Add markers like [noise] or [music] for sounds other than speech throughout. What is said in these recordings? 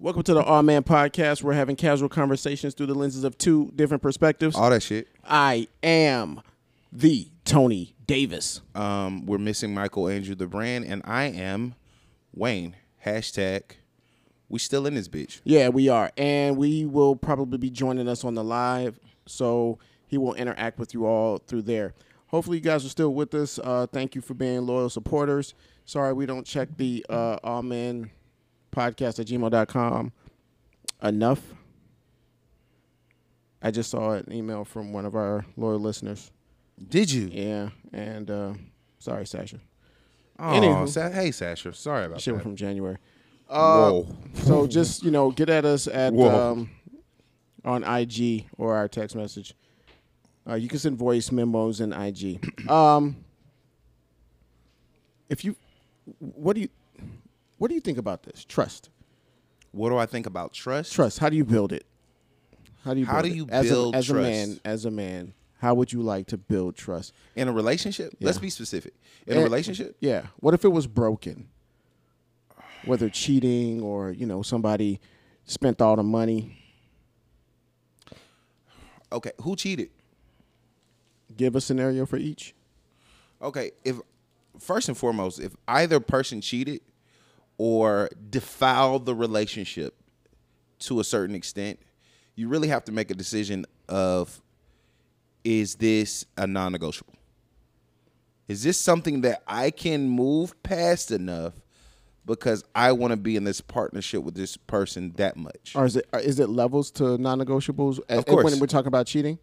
Welcome to the Awe Man Podcast. We're having casual conversations through the lenses of two different perspectives. All that shit. I am the Tony Davis. Um, we're missing Michael Andrew the brand, and I am Wayne. Hashtag we still in this bitch. Yeah, we are. And we will probably be joining us on the live. So he will interact with you all through there. Hopefully, you guys are still with us. Uh, thank you for being loyal supporters. Sorry, we don't check the uh, Awe Man Podcast at gmail.com enough. I just saw an email from one of our loyal listeners. Did you? Yeah, and uh, sorry, Sasha. Oh, Anywho. Sa- hey Sasha, sorry about Shit that. from January. Uh, Whoa. So just you know, get at us at um, on IG or our text message. Uh, you can send voice memos in IG. Um, if you, what do you, what do you think about this? Trust, What do I think about trust? trust. How do you build it? How do you? How build do it? you as build a, as a man? As a man, how would you like to build trust? In a relationship? Let's be specific. In a Eh, relationship? Yeah. What if it was broken? Whether cheating or you know somebody spent all the money. Okay, who cheated? Give a scenario for each. Okay, if first and foremost, if either person cheated or defile the relationship to a certain extent, you really have to make a decision of is this a non-negotiable? Is this something that I can move past enough because I want to be in this partnership with this person that much? Or is it or is it levels to non-negotiables? Of course. When we're talking about cheating,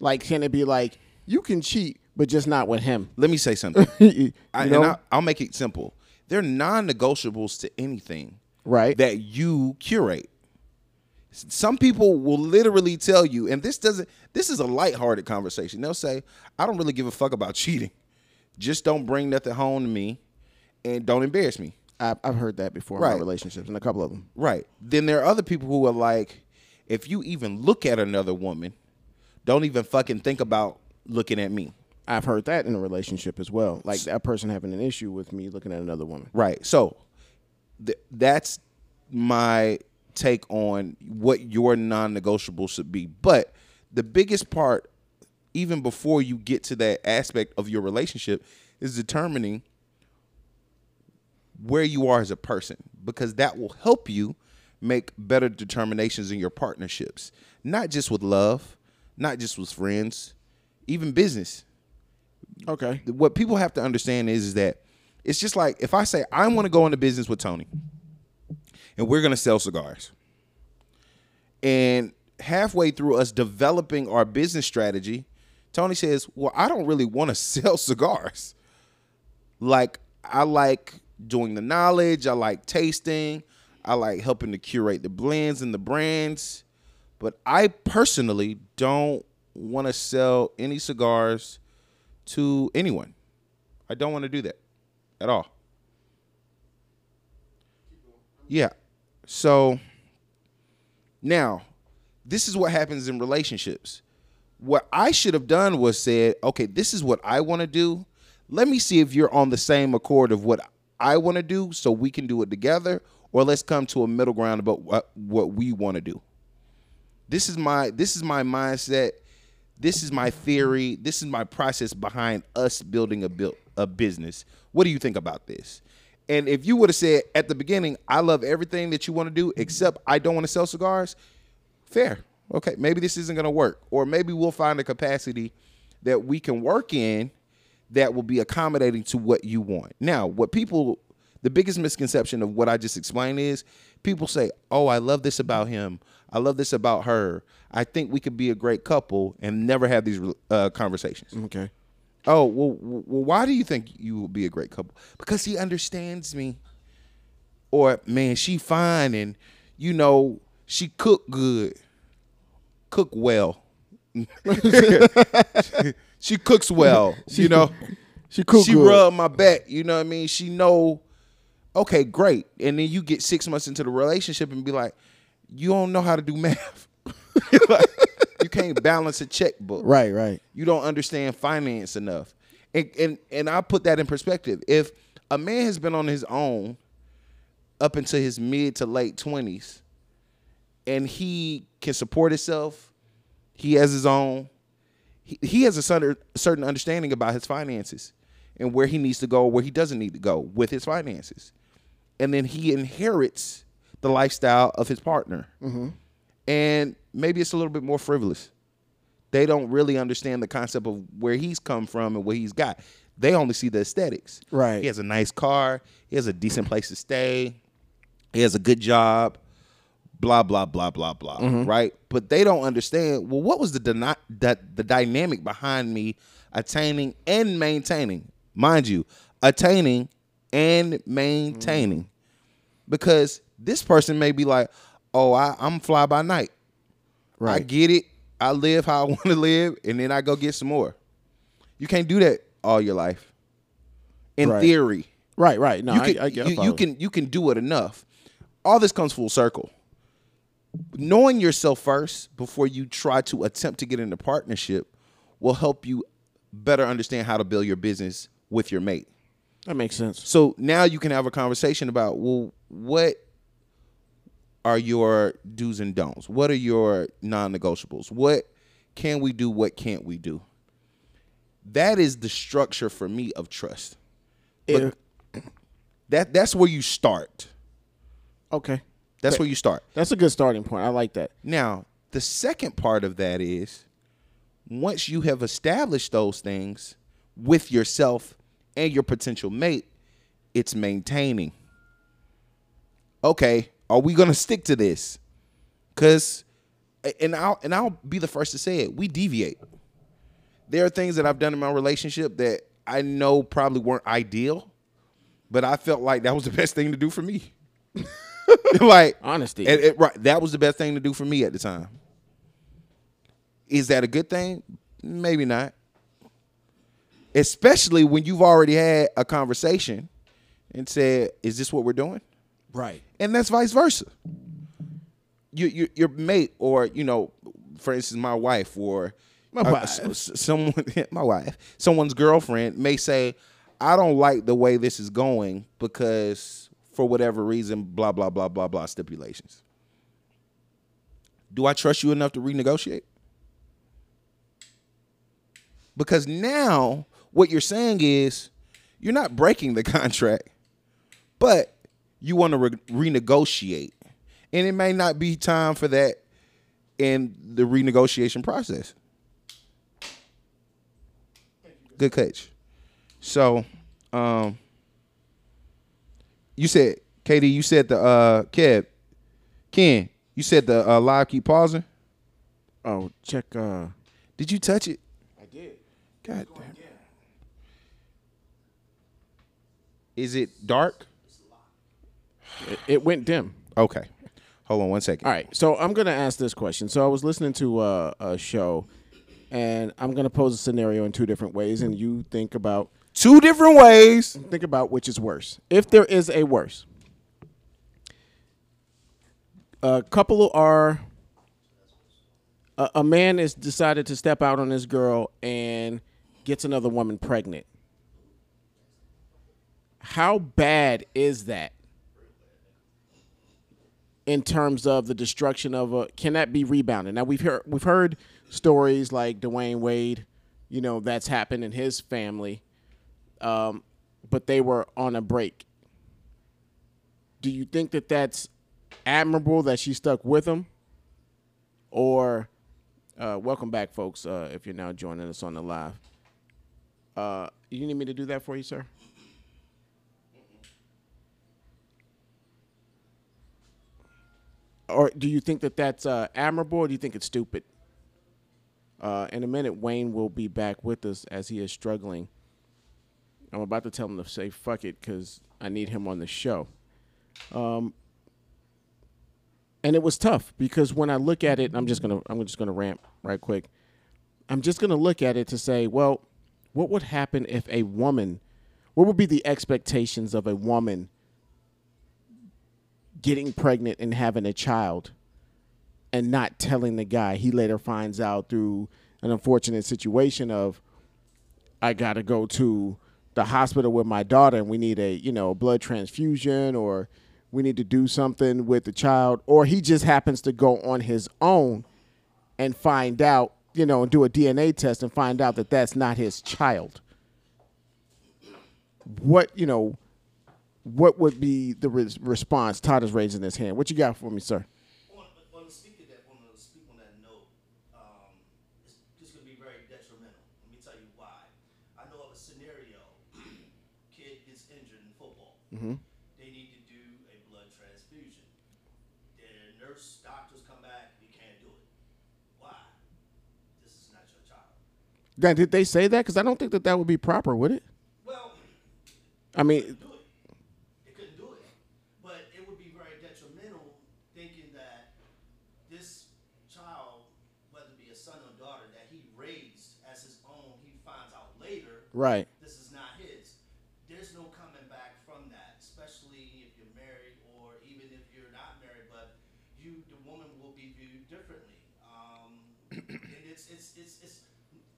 like can it be like you can cheat, but just not with him? Let me say something. [laughs] I, know, and I, I'll make it simple. They're non-negotiables to anything. right? that you curate. Some people will literally tell you, and this doesn't. This is a lighthearted conversation. They'll say, "I don't really give a fuck about [laughs] cheating. Just don't bring nothing home to me, and don't embarrass me." I, I've heard that before in my relationships, and a couple of them. Right. Then there are other people who are like, if you even look at another woman, don't even fucking think about looking at me. I've heard that in a relationship as well. Like that person having an issue with me looking at another woman. Right. So th- that's my take on what your non-negotiable should be. But the biggest part, even before you get to that aspect of your relationship, is determining where you are as a person, because that will help you make better determinations in your partnerships, not just with love, not just with friends, even business Okay. what people have to understand is, is that it's just like if I say I want to go into business with Tony and we're going to sell cigars. And halfway through us developing our business strategy, Tony says, "Well, I don't really want to [laughs] sell cigars. Like I like doing the knowledge, I like tasting, I like helping to curate the blends and the brands, but I personally don't want to sell any cigars to anyone. I don't want to do that at all. Yeah. So now, this is what happens in relationships. What I should have done was said, okay, this is what I want to do. Let me see if you're on the same accord of what I want to do so we can do it together or let's come to a middle ground about what what we want to do. This is my this is my mindset. This is my theory. This is my process behind us building a build a business. What do you think about this? And if you would have said at the beginning, I love everything that you want to do except I don't want to sell cigars, fair. Okay, maybe this isn't going to work or maybe we'll find a capacity that we can work in that will be accommodating to what you want. Now, what people the biggest misconception of what I just explained is people say, "Oh, I love this about him. I love this about her. I think we could be a great couple," and never have these uh, conversations. Okay. Oh, well, well, why do you think you will be a great couple? Because he understands me. Or man, she fine and you know she cook good, cook well. [laughs] she cooks well, [laughs] you know. She cook. she good. rub my back, you know what I mean? She know, okay, great. And then you get six months into the relationship and be like, you don't know how to do math. [laughs] Like, you can't balance a checkbook Right. Right. you don't understand finance enough. And and and I put that in perspective. If a man has been on his own up until his mid to late 20s and he can support himself. He has his own he, he has a certain certain understanding about his finances and where he needs to go, where he doesn't need to go with his finances. And then he inherits the lifestyle of his partner. Mm-hmm. And maybe it's a little bit more frivolous. They don't really understand the concept of where he's come from and what he's got. They only see the aesthetics. Right. He has a nice car. He has a decent place to stay. He has a good job. Blah blah blah blah blah. Mm-hmm. Right. But they don't understand. Well, what was the dyna- that the dynamic behind me attaining and maintaining, mind you, attaining and maintaining, mm-hmm. because this person may be like, oh, I, I'm fly by night. Right. I get it. I live how I [laughs] want to live, and then I go get some more. You can't do that all your life. In Right. theory, Right, right. No, you I, can I, get- you, you can you can do it enough. All this comes full circle. Knowing yourself first before you try to attempt to get into partnership will help you better understand how to build your business with your mate. That makes sense. So now you can have a conversation about well, what are your do's and don'ts? What are your non-negotiables? What can we do? What can't we do? That is the structure for me of trust. If- That that's where you start. okay. That's where you start. That's a good starting point. I like that. Now, the second part of that is once you have established those things with yourself and your potential mate, it's maintaining. Okay, are we going to stick to this? Cuz and I'll and I'll be the first to say it. We deviate. There are things that I've done in my relationship that I know probably weren't ideal, but I felt like that was the [laughs] best thing to do for me. [laughs] like Honesty. and right, that was the best thing to do for me at the time. Is that a good thing? Maybe not. Especially when you've already had a conversation and said, "Is this what we're doing?" Right. And that's vice versa. You, you, your mate, or you know, for instance, my wife, or My uh, wife. s- someone, [laughs] my wife, someone's girlfriend may say, "I don't like the way this is going because for whatever reason, blah blah blah blah blah stipulations." Do I trust you enough to renegotiate? Because now what you're saying is you're not breaking the [laughs] contract but you want to re- renegotiate. And it may not be time for that in the renegotiation process. Good catch. So um you said katie you said the uh kev ken you said the uh, live keep pausing? Oh, check. uh did you touch it? I did. god damn. is it dark It, it went dim. okay hold on one second All right, so I'm gonna ask this question. So I was listening to uh, a show, and I'm gonna pose a scenario in two different ways, and you think about two different ways think about which is worse. If there is a worse, a couple are a, a man is decided to step out on this girl and gets another woman pregnant. How bad is that? In terms of the destruction of a can that be rebounded? Now we've heard we've heard stories like Dwyane Wade, you know, that's happened in his family. Um, but they were on a break. Do you think that that's admirable that she stuck with him? Or uh, welcome back, folks, uh, if you're now joining us on the live. Uh, you need me to do that for you, sir? Or do you think that that's uh, admirable, or do you think it's stupid? Uh, in a minute, Wayne will be back with us as he is struggling. I'm about to tell him to say "fuck it" because I need him on the show. Um, and it was tough because when I look at it, I'm just gonna I'm just gonna ramp right quick. I'm just gonna look at it to say, well, what would happen if a woman? What would be the expectations of a woman getting pregnant and having a child and not telling the guy. He later finds out through an unfortunate situation of I got to go to the hospital with my daughter and we need a, you know, blood transfusion or we need to do something with the child, or he just happens to go on his own and find out, you know, and do a DNA test and find out that that's not his child. What you know, what would be the res- response? Todd is raising his hand. What you got for me, sir? On, on the speaker that on the speak on that note, um, it's just going to be very detrimental. Let me tell you why. I know of a scenario: [clears throat] kid gets injured in football. They need to do a blood transfusion. The nurse, doctors come back. We can't do it. Why? This is not your child. Now, did they say that? Because I don't think that that would be proper, would it? Well, I mean, couldn't do it. They couldn't do it. But it would be very detrimental thinking that this child, whether it be a son or daughter, that he raised as his own, he finds out later right. this is not his. There's no coming back from that, especially if you're married or even if you're not married, but you, the woman will be viewed differently. Um, [clears throat] and it's, it's, it's, it's,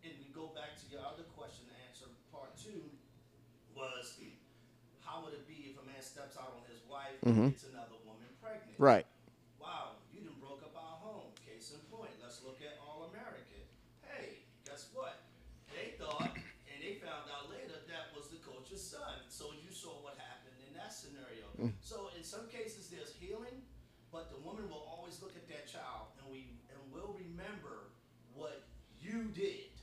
and we go back to your other question, answer part two was how would it be if a man steps out on his wife and gets another woman pregnant? Right. Wow, you done broke up our home. Case in point, let's look at All American. Hey, guess what? They thought, and they found out later, that was the coach's son. So you saw what happened in that scenario. Mm. So in some cases, there's healing, but the woman will always look at that child, and we and will remember what you did.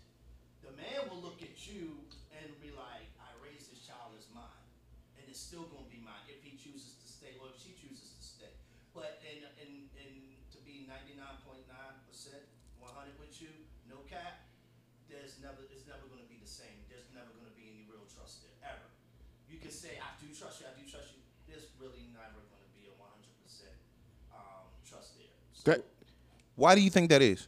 The man will look at you and be like, "I raised this child as mine." and it's still going to be mine if he chooses to stay or if she chooses to stay. But and and and to be ninety nine point nine percent, one hundred with you, no cap. There's never it's never going to be the same. There's never going to be any real trust there ever. You can say I do trust you, I do trust you. There's really never going to be a one hundred percent um, trust there. So, That Why do you think that is?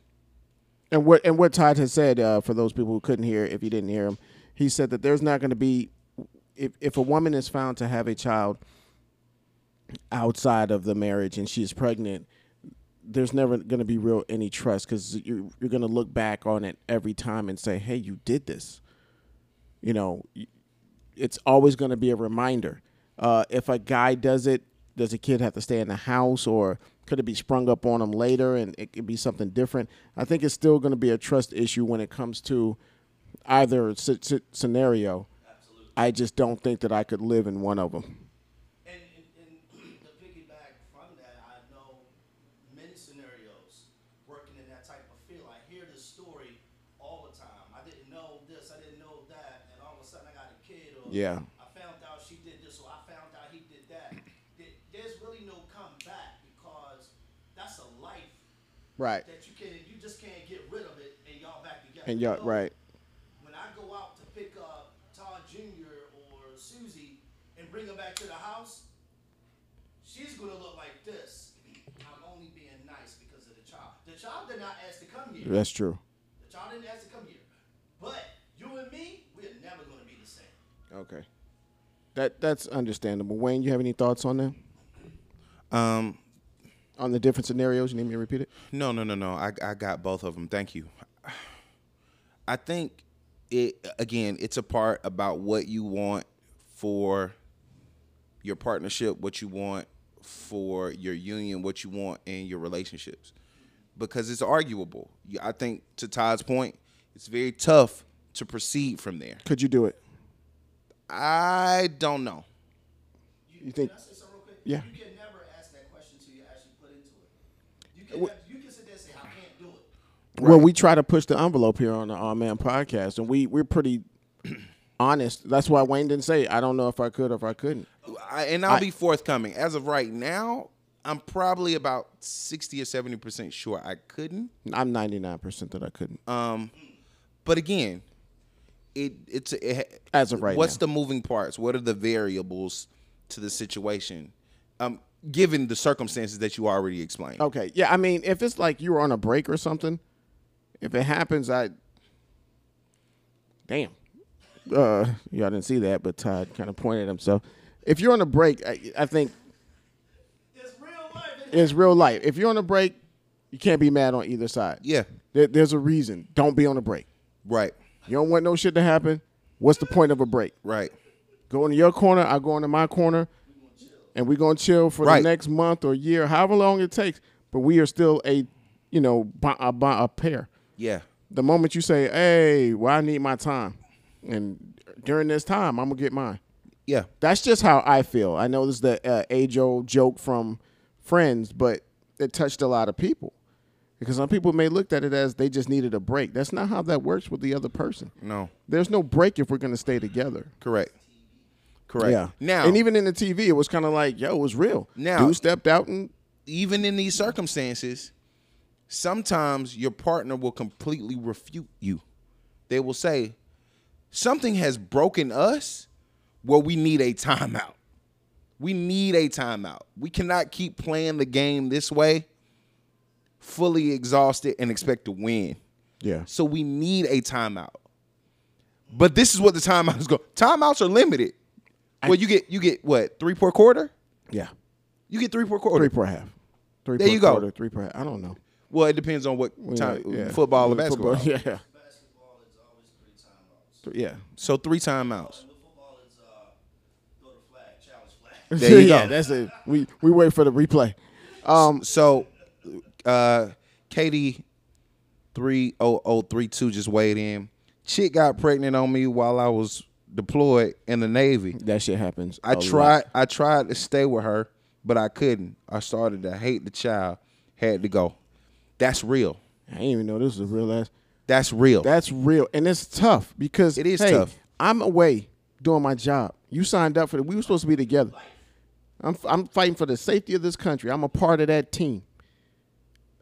and what and what Todd has said uh, for those people who couldn't hear, if you didn't hear him, he said that there's not going to be if if a woman is found to have a child outside of the marriage and she's pregnant, there's never going to be real any trust because you're you're going to look back on it every time and say, hey, you did this. You know, y- it's always going to be a reminder. Uh, if a guy does it, does a kid have to stay in the house or could it be sprung up on him later and it could be something different? I think it's still going to be a trust issue when it comes to either scenario. absolutely. I just don't think that I could live in one of them. And, and, and to piggyback from that, I know many scenarios working in that type of field. I hear this story all the time. I didn't know this, I didn't know that, and all of a sudden I got a kid, or Yeah. I found out she did this, or I found out he did that. There's really no comeback because that's a life Right. that you can you just can't get rid of it, and y'all back together. And y'all, No. right. When I go out to pick up Todd Jr. or Susie and bring them back to the house, she's gonna look like this. I'm only being nice because of the child. The child did not ask to come here. That's true. The child didn't ask to come here. But you and me, Okay. That that's understandable. Wayne, you have any thoughts on that? Um, On the different scenarios? You need me to repeat it? No, no, no, no. I I got both of them. Thank you. I think it again. It's a part about what you want for your partnership, what you want for your union, what you want in your relationships, because it's arguable. I think to Todd's point, it's very tough to proceed from there. Could you do it? I don't know. You think? Can I say something real quick? Yeah. You can never ask that question until you actually put into it. You can never, you can sit there and say I can't do it. Well, we try to push the envelope here on the Awe Man podcast, and we we're pretty [clears throat] honest. That's why Wayne didn't say I don't know if I could or if I couldn't. I, and I'll I- be forthcoming. As of right now, I'm probably about sixty or seventy percent sure I couldn't. I'm 99 percent that I couldn't. Um, but again, it it's it, As of right What's now. the moving parts? What are the variables to the situation? Um, given the circumstances that you already explained. Okay. Yeah. I mean, if it's like you were on a break or something, if it happens, I. Damn. Uh, y'all didn't see that, but Todd kind of pointed himself. If you're on a break, I, I think It's real life. It's real life. If you're on a break, you can't be mad on either side. Yeah. There, there's a reason. Don't be on a break. Right. You don't want no shit to happen. What's the point of a break? Right. Go into your corner. I go into my corner. and we're gonna chill for Right. the next month or year, however long it takes. But we are still a, you know, bo- a, a pair. Yeah. The moment you say, "Hey, well, I need my time," and during this time, I'm gonna get mine. Yeah. That's just how I feel. I know this is the uh, age old joke from Friends, but it touched a lot of people because some people may looked at it as they just needed a break. That's not how that works with the other person. No. There's no break if we're going to stay together. Correct. Correct. Yeah. Now, and even in the TV, it was kind of like, yo, it was real. Now- dude stepped out and even in these circumstances, sometimes your partner will completely refute you. They will say, something has broken us where we need a timeout. We need a timeout. We cannot keep playing the game this way, fully exhausted and expect to win. yeah, So we need a timeout. But this is what the timeout is going. Timeouts are limited. well, you get you get what three per quarter? yeah, You get three per quarter. three per half. Three There per you go. quarter, Three per half. I don't know. Well, it depends on what time Yeah, yeah. football or Football, basketball. Yeah, Basketball is always three timeouts. Yeah. So three timeouts. With football, it's throw the flag, challenge flag. There you yeah, go. that's it. We we wait for the replay. Um, So, uh, Katie, three oh oh three two just weighed in. Chick got pregnant on me while I was deployed in the Navy. that shit happens. I a lot. tried. I tried to stay with her, but I couldn't. I started to hate the child. Had to go. That's real. I didn't even know this was a real ass. That's real. That's real, and it's tough because It is hey, tough. I'm away doing my job. You signed up for it. We were supposed to be together. I'm I'm fighting for the safety of this country. I'm a part of that team,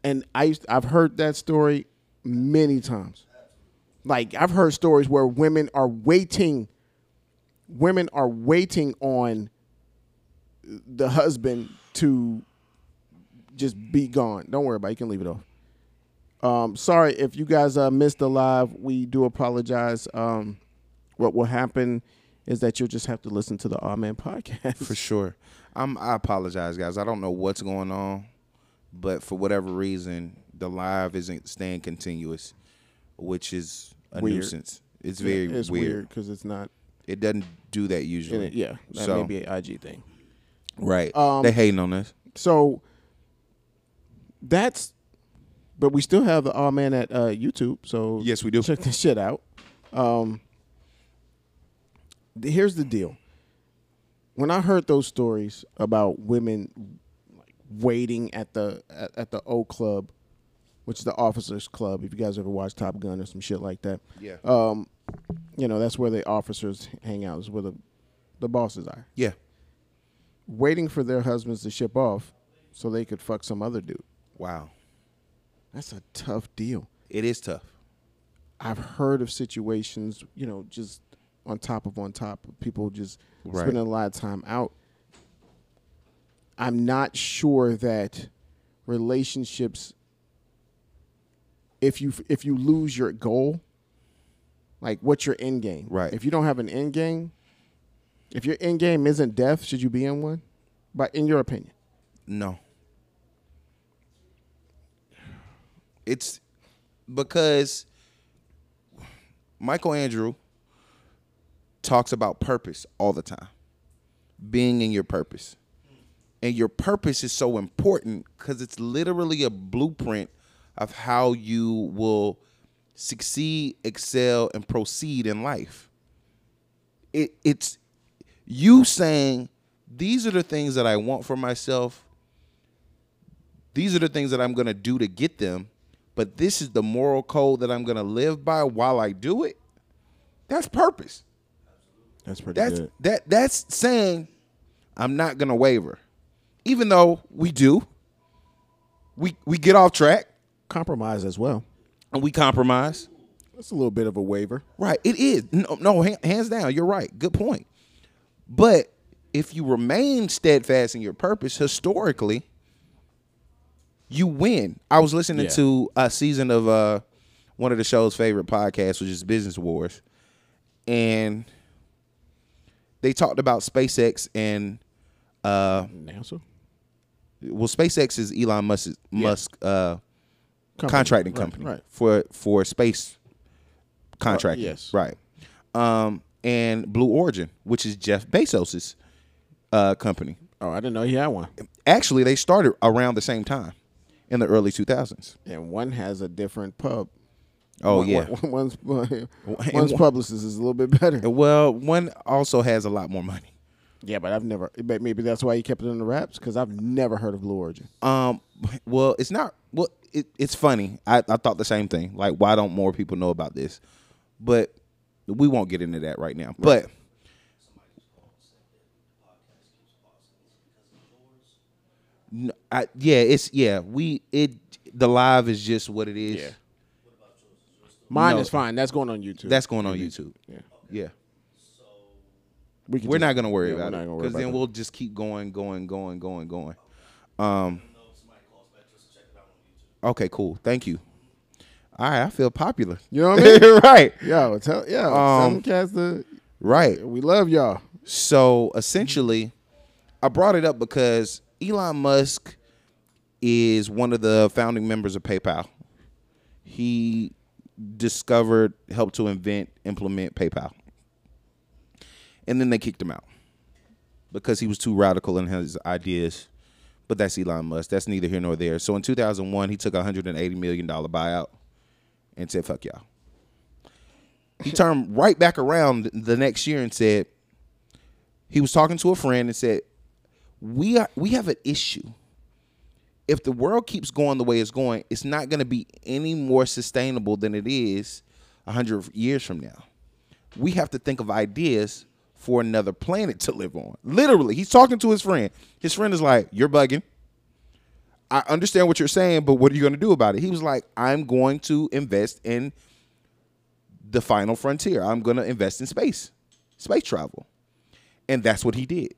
and I used I've heard that story many times. Like I've heard stories where women are waiting, women are waiting on the husband to just be gone. Don't worry about it. You can leave it off. Um, sorry if you guys uh, missed the live. We do apologize. Um, what will happen is that you'll just have to listen to the Awe Man [laughs] podcast. for sure. I apologize, guys. I don't know what's going on, but for whatever reason, the live isn't staying continuous, which is a Weird. nuisance. It's very it's weird. because it's not. It doesn't do that usually. it. Yeah, that So- may be an IG thing. Right. Um, they hating on us. So that's, but we still have the Awe Man at uh, YouTube. So Yes, we do. Check this shit out. Um, here's the deal. When I heard those stories about women waiting at the at, at the O Club, which is the officers club, if you guys ever watch Top Gun or some shit like that, Yeah. um, you know that's where the officers hang out. Is where the the bosses are yeah. waiting for their husbands to ship off so they could fuck some other dude. Wow. That's a tough deal. It is tough. I've heard of situations, you know, just on top of on top of people just Right. spending a lot of time out. I'm not sure that relationships if you if you lose your goal, like what's your end game? Right. If you don't have an end game, if your end game isn't death, should you be in one? But in your opinion. No. It's because Michael Andrew talks about purpose all the time. Being in your purpose. And your purpose is so important because it's literally a blueprint of how you will succeed, excel, and proceed in life. It, it's you saying, these are the things that I want for myself. These are the things that I'm going to do to get them. But this is the moral code that I'm going to live by while I do it. That's purpose. That's pretty That's good. that that's saying I'm not going to waver. Even though we do. We we get off track Compromise as well. and we compromise. That's a little bit of a waiver. Right. It is. No, no hands down. You're right. Good point. But if you remain steadfast in your purpose, historically, you win. I was listening Yeah. to a season of uh, one of the show's favorite podcasts, which is Business Wars, and they talked about SpaceX and uh, NASA. Well, SpaceX is Elon Musk Musk uh, Company. contracting Right, company right. for for space contracting. yes. Right. Um, and Blue Origin, which is Jeff Bezos's uh, company. Oh, I didn't know he had one. Actually, they started around the same time in the early 2000s. And one has a different pub. Oh One- yeah. one- [laughs] one's one's publicist is a little bit better. Well, one also has a lot more money. Yeah, but I've never. but Maybe that's why he kept it in the wraps because I've never heard of Blue Origin. Um, well, it's not. Well, it, it's funny. I, I thought the same thing. Like, why don't more people know about this? But we won't get into that right now. But No, I, yeah, it's yeah. We it the live is just what it is. Yeah. Mine No. is fine. That's going on YouTube. That's going on YouTube. yeah. Yeah. We just- not gonna worry yeah, we're about it because then that. we'll just keep going, going, going, going, going. Um. know if somebody calls back just to check it out on YouTube. Okay. Cool. Thank you. All right. I feel popular. You know what I [laughs] mean? right. Yo, tell yo, Um, cats the Right. we love y'all. So essentially, I brought it up because Elon Musk is one of the founding members of PayPal. He discovered, helped to invent, implement PayPal. And then they kicked him out because he was too radical in his ideas. But that's Elon Musk. That's neither here nor there. So in 2001, he took a $180 million buyout and said, fuck y'all. He [laughs] turned right back around the next year and said, he was talking to a friend and said, "We are we have an issue. If the world keeps going the way it's going, it's not going to be any more sustainable than it is hundred years from now. We have to think of ideas for another planet to live on. Literally, he's talking to his friend. His friend is like, "You're bugging." I understand what you're saying, but what are you going to do about it? He was like, "I'm going to invest in the final frontier. I'm going to invest in space, space travel." And that's what he did.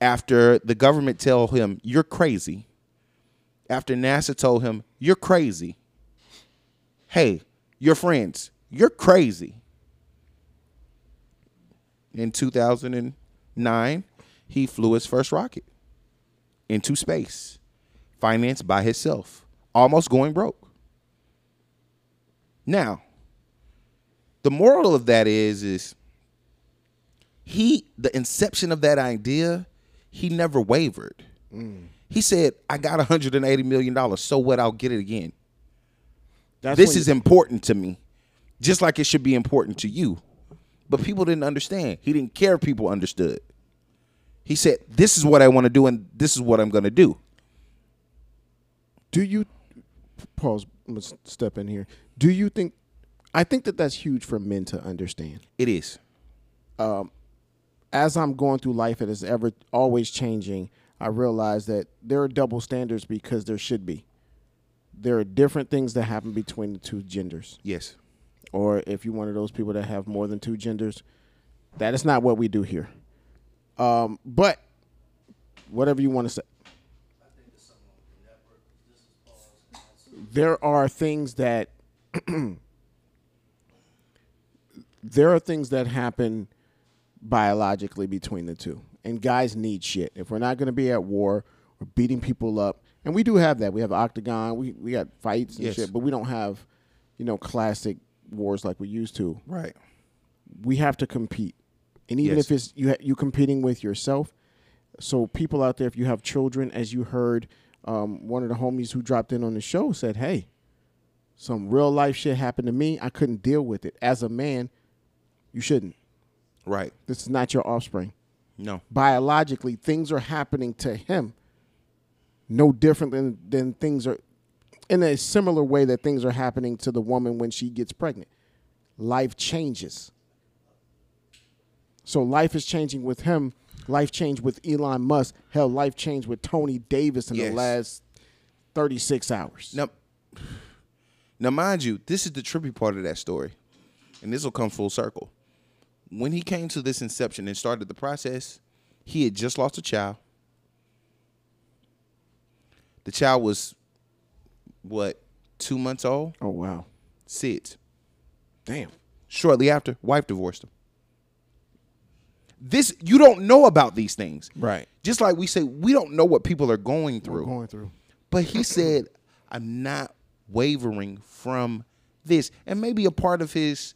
After the government told him, you're crazy. After NASA told him, you're crazy. Hey, your friends, you're crazy. In 2009, he flew his first rocket into space, financed by himself, almost going broke. Now, the moral of that is is he the inception of that idea he never wavered. He said i got 180 million dollars so what? I'll get it again. That's this is important to me just like it should be important to you but people didn't understand he didn't care if people understood he said this is what i want to do and this is what i'm going to do Do you pause? Let's step in here. Do you think? I think that that's huge for men to understand. it is Um, As I'm going through life, it is ever always changing. I realize that there are double standards because there should be. There are different things that happen between the two genders. yes or if you're one of those people that have more than two genders, that is not what we do here. Um, but whatever you want to say, there are things that [clears throat] there are things that happen biologically between the two, and guys need shit. If we're not going to be at war or beating people up, and we do have that, we have octagon, we we got fights and Yes. shit, but we don't have, you know, classic wars like we used to right we have to compete, and even Yes. if it's you you competing with yourself. So people out there, if you have children, as you heard, um, one of the homies who dropped in on the show said, "Hey, some real life shit happened to me. I couldn't deal with it. As a man, you shouldn't. right This is not your offspring. no Biologically, things are happening to him, no different than than things are." In a similar way that things are happening to the woman when she gets pregnant, life changes. So life is changing with him. Life changed with Elon Musk. Hell, life changed with Tony Davis in Yes. the last 36 hours. Now, now, mind you, this is the trippy part of that story, and this will come full circle. When he came to this inception and started the process, he had just lost a child. The child was what two months old. Oh, wow. SIDS. Damn. Shortly after, wife divorced him. This you don't know about these things, Right. Just like we say, we don't know what people are going through. Going through. But he said, I'm not wavering from this. And maybe a part of his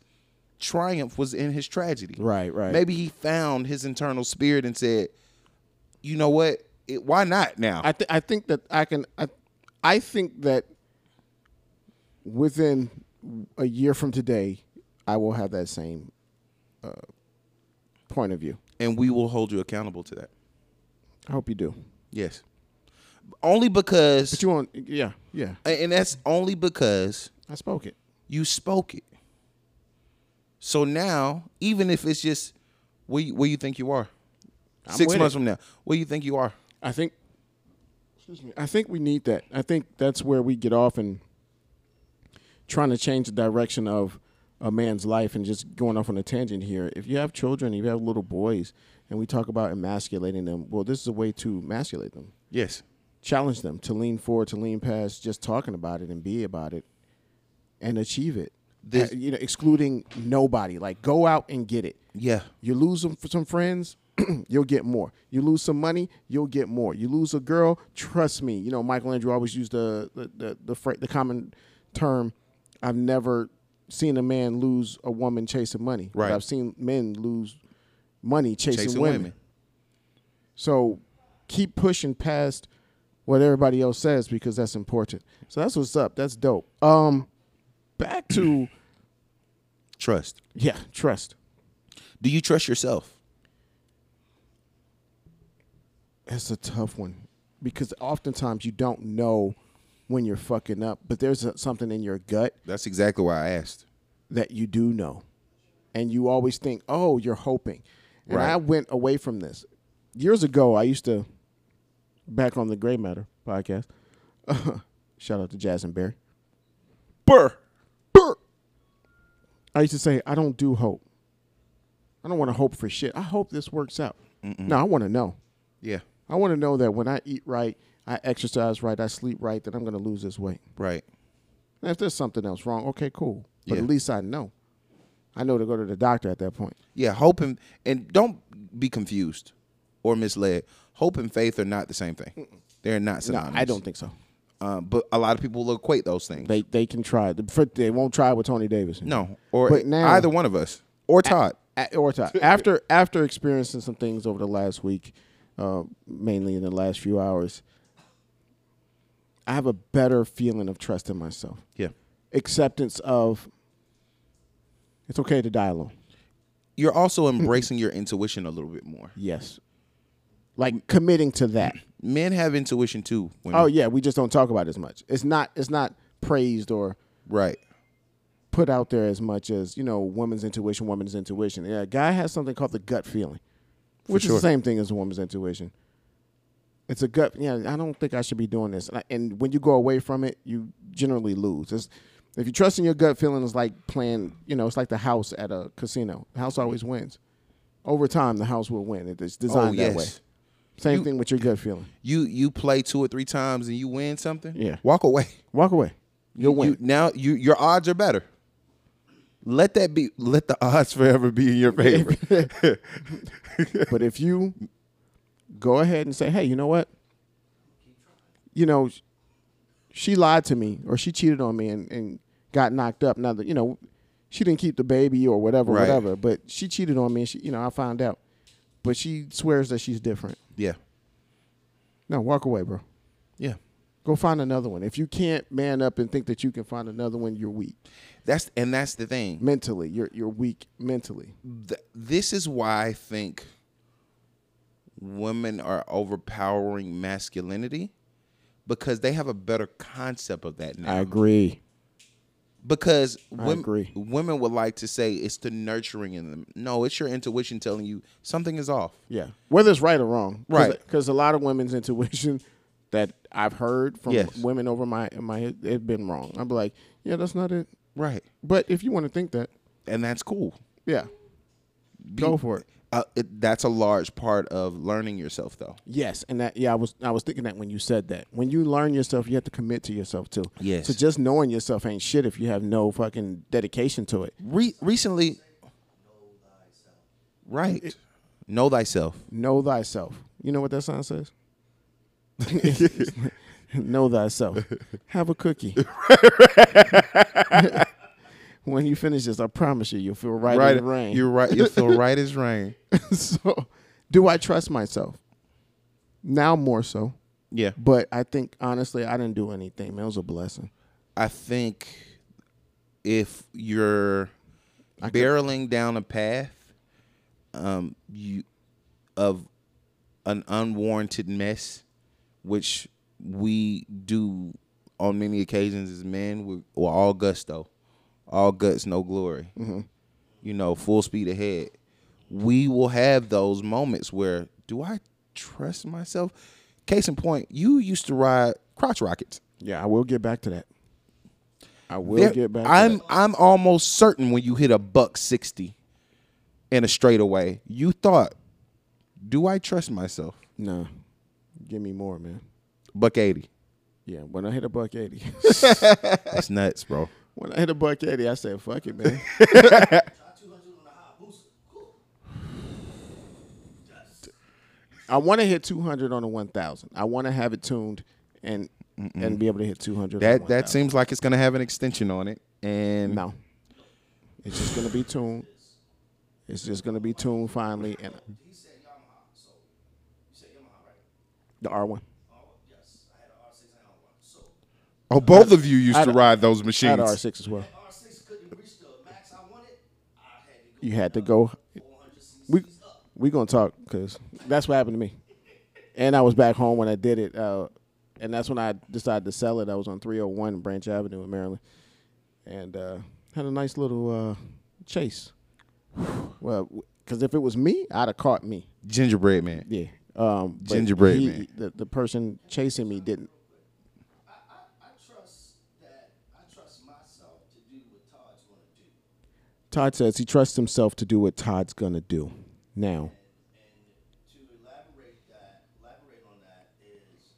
triumph was in his tragedy. Right, right. Maybe he found his internal spirit and said, you know what? It, why not now? I th- I think that I can I I think that within a year from today, I will have that same uh, point of view. and we will hold you accountable to that. I hope you do. Yes. Only because But you want yeah, yeah. and that's only because I spoke it. you spoke it. So now, even if it's just where you, where you think you are, I'm six months it. from now, where you think you are, I think excuse me. I think we need that. I think that's where we get off and trying to change the direction of a man's life and just going off on a tangent here. If you have children, if you have little boys, and we talk about emasculating them, well, this is a way to emasculate them. yes, Challenge them to lean forward, to lean past just talking about it and be about it, and achieve it. This- you know, excluding nobody. Like go out and get it. yeah, You lose some some friends, [clears throat] you'll get more. You lose some money, you'll get more. You lose a girl, trust me. You know, Michael Andrew always used the the the the, the common term. I've never seen a man lose a woman chasing money. but Right. I've seen men lose money chasing, chasing women. women. So keep pushing past what everybody else says because that's important. So that's what's up. That's dope. Um, back to [clears throat] Trust. yeah, trust. Do you trust yourself? That's a tough one because oftentimes you don't know when you're fucking up, but there's a, something in your gut That's exactly why I asked. that you do know, and you always think, "Oh, you're hoping." And Right. I went away from this years ago. I used to back on the Gray Matter podcast. [laughs] Shout out to Jazz and Barry. Burr. Burr. I used to say, I don't do hope. I don't want to hope for shit. I hope this works out. No, I want to know. Yeah. I want to know that when I eat right, I exercise right, I sleep right, that I'm going to lose this weight. Right. And if there's something else wrong, okay, cool. But Yeah. at least I know. I know to go to the doctor at that point. Yeah. Hope and and don't be confused or misled. Hope and faith are not the same thing. They're not synonymous. No. I don't think so. Um, but a lot of people will equate those things. They they can try. They won't try with Tony Davis. no, or But now- either one of us or Todd. Or Todd. [laughs] after after experiencing some things over the last week, uh, mainly in the last few hours, I have a better feeling of trust in myself, yeah. acceptance of it's okay to die alone. You're also embracing your intuition a little bit more. Yes, like committing to that. Men have intuition too. Women. Oh yeah, we just don't talk about it as much. It's not it's not praised or right. put out there as much as you know woman's intuition, woman's intuition. Yeah, a guy has something called the gut feeling, which is the same thing as a woman's intuition. It's a gut. Yeah, I don't think I should be doing this. And I- And when you go away from it, you generally lose. It's, if you trust in your gut feeling, it's like playing. You know, it's like the house at a casino. The house always wins. Over time, the house will win. It's oh, designed oh that way. Same You- thing with your gut feeling. You you play two or three times and you win something. Yeah. Walk away. Walk away. You'll win. You, now you your odds are better. Let that be. Let the [laughs] odds forever be in your favor. [laughs] But if you go ahead and say, hey, you know what? You know, she lied to me or she cheated on me and, and got knocked up. Now, that you know, she didn't keep the baby or whatever, Right. whatever, but she cheated on me and she, you know, I found out. But she swears that she's different. yeah. No, walk away, bro. Yeah. Go find another one. If you can't man up and think that you can find another one, you're weak That's and that's the thing. mentally. You're you're weak mentally. Th- this is why I think women are overpowering masculinity because they have a better concept of that now. I agree. Because I women, agree. women would like to say it's the nurturing in them. No, it's your intuition telling you something is off. Yeah, whether it's right or wrong, Right. Because a lot of women's intuition [laughs] that I've heard from Yes. women over my my head, it's been wrong. I'm like, yeah, that's not it. Right. But if you want to think that, And that's cool. yeah, go for it. Uh, it. That's a large part of learning yourself, though. Yes, and that yeah, I was I was thinking that when you said that. When you learn yourself, you have to commit to yourself too. Yes. So just knowing yourself ain't shit if you have no fucking dedication to it. Re- recently, right? know thyself. Know thyself. You know what that sign says? [laughs] know thyself. Have a cookie. [laughs] when you finish this, I promise you, you'll feel right, in the rain. You're right. You feel [laughs] right as rain. [laughs] so, do I trust myself? Now more so. Yeah. But I think honestly, I didn't do anything. Man, it was a blessing. I think if you're I could- barreling down a path um, you of an unwarranted mess, which we do on many occasions as men, we, we're all gusto, all guts, no glory. Mm-hmm. You know, full speed ahead. We will have those moments where, do I trust myself? Case in point, you used to ride crotch rockets. Yeah, I will get back to that. I will There- get back. I'm that. I'm almost certain when you hit a buck sixty in a straightaway, you thought, "Do I trust myself?" no. Give me more, man. Buck eighty. Yeah, when I hit a buck eighty, [laughs] That's nuts, bro. When I hit a buck eighty, I said, "Fuck it, man." [laughs] I want to hit 200 on a 1000. I want to have it tuned and Mm-mm. and be able to hit 200. That that seems like it's going to have an extension on it and No. It's just going to be tuned. It's just going to be tuned finally and the R1 oh, both of you used I to ride those machines. I had. R six as well. R6 couldn't reach the max I wanted. I had to go You had to go. We up. we gonna talk because that's what happened to me. And I was back home when I did it, uh, and that's when I decided to sell it. I was on 301 Branch Avenue in Maryland, and uh, had a nice little uh, chase. Well, because if it was me, I'd have caught me. Gingerbread man. Yeah. Um, but Gingerbread he- man. The, the person chasing me didn't. I, I, I trust that I trust myself to do what Todd's going to do. Todd says he trusts himself to do what Todd's gonna do. Now, to elaborate on that is,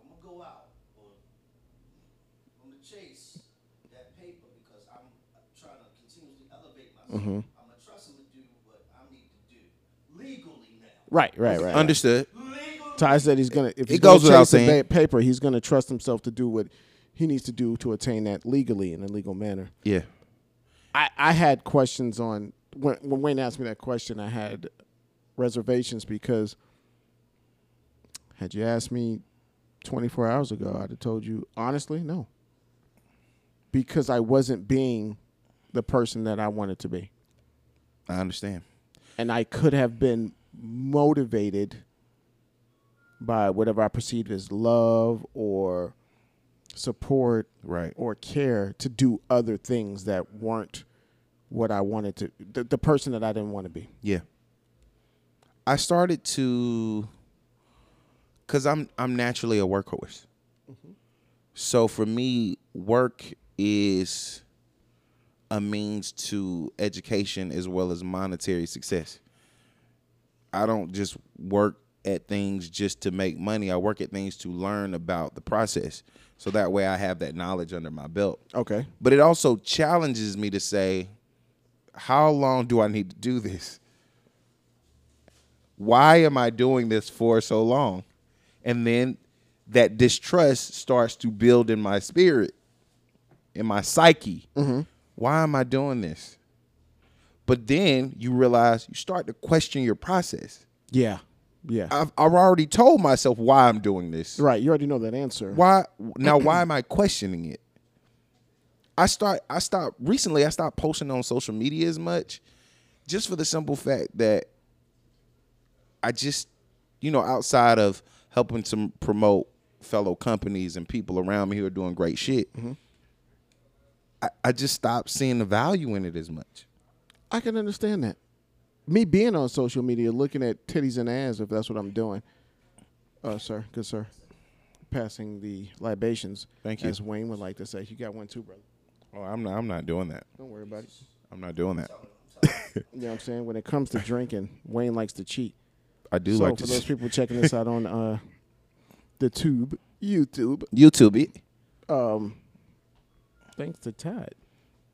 I'm gonna go out or I'm gonna chase that paper because I'm trying to continuously elevate myself. Mm-hmm. I'm gonna trust him to do what I need to do legally now. right, right, right. right. Understood. Legally. Ty said he's gonna. If he's It goes gonna without chase the saying. paper, he's gonna trust himself to do what he needs to do to attain that legally in a legal manner. Yeah. I, I had questions on when when Wayne asked me that question. I had reservations because had you asked me 24 hours ago, I'd have told you honestly, no, because I wasn't being the person that I wanted to be, I understand. and I could have been motivated by whatever I perceived as love or support Right. or care to do other things that weren't what I wanted to the, the person that I didn't want to be. Yeah. I started to cuz I'm I'm naturally a workhorse. Mm-hmm. So for me work is a means to education as well as monetary success. I don't just work at things just to make money. I work at things to learn about the process. So that way I have that knowledge under my belt. Okay. But it also challenges me to say, how long do I need to do this? Why am I doing this for so long? And then that distrust starts to build in my spirit, in my psyche. Mm-hmm. Why am I doing this? But then you realize you start to question your process. Yeah. Yeah. I've, I've already told myself why I'm doing this. right. You already know that answer. Why now? Why am I questioning it? I start. I stopped recently. I stopped posting on social media as much, just for the simple fact that I just, you know, outside of helping to promote fellow companies and people around me who are doing great shit, mm-hmm. I, I just stopped seeing the value in it as much. I can understand that. Me being on social media, looking at titties and ass, if that's what I'm doing. Uh, sir, good sir. Passing the libations. Thank you. As Wayne would like to say. You got one too, brother. Oh, I'm not. I'm not doing that. Don't worry about it. I'm not doing that. [laughs] You know what I'm saying? When it comes to drinking, Wayne likes to cheat. I do so like for those people checking this out on uh, the tube, YouTube, YouTube um, thanks to Todd.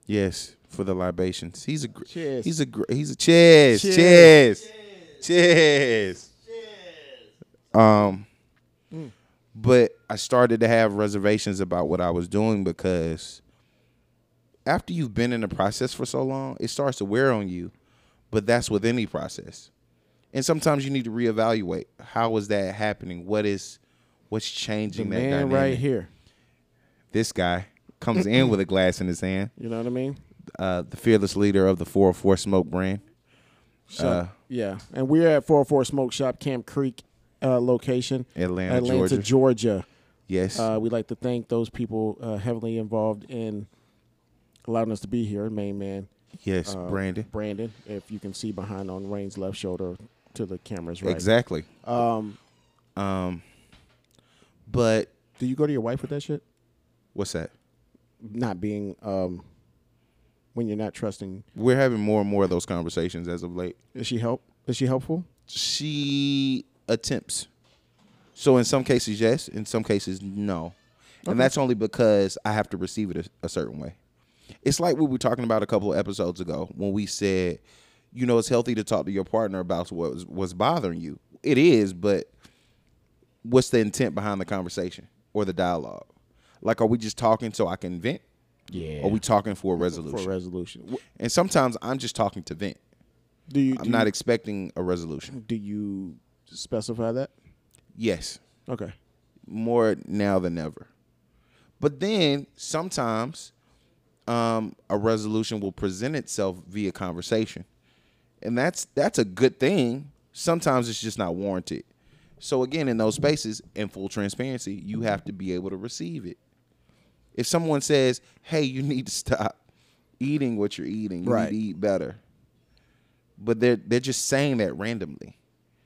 Yes, for the libations. He's a gr- Cheers. He's a gr- he's a cheers. Cheers. Cheers. Cheers. Um but I started to have reservations about what I was doing because after you've been in the process for so long, it starts to wear on you. But that's with any process. And sometimes you need to reevaluate. How is that happening? What is what's The changing that man dynamic? right here. This guy comes in with a glass in his hand. You know what I mean? Uh, the fearless leader of the 404 Smoke brand. So, Uh, yeah, and we're at 404 Smoke Shop, Camp Creek uh, location, Atlanta, Atlanta, Georgia. Georgia. Yes. Uh, we'd like to thank those people uh, heavily involved in allowing us to be here. Main man, yes, uh, Brandon. Brandon, if you can see behind on Rain's left shoulder to the cameras, right? Exactly. Um, Um, but do you go to your wife with that shit? what's that? Not being um, when you're not trusting. We're having more and more of those conversations as of late. Is she help? Is she helpful? She attempts. So in some cases, yes. In some cases, no. And that's only because I have to receive it a, a certain way. It's like we were talking about a couple of episodes ago when we said, you know, it's healthy to talk to your partner about what was, what's bothering you. It is, but what's the intent behind the conversation or the dialogue? Like, are we just talking so I can vent? Yeah. Or are we talking for a resolution? for a resolution? And sometimes I'm just talking to vent. Do you? I'm do not You, expecting a resolution. do you specify that? Yes, Okay. more now than ever. But then sometimes um, a resolution will present itself via conversation, and that's that's a good thing. Sometimes it's just not warranted. So again, in those spaces, in full transparency, you have to be able to receive it. If someone says, "Hey, you need to stop eating what you're eating. You Right. need to eat better," but they're they're just saying that randomly,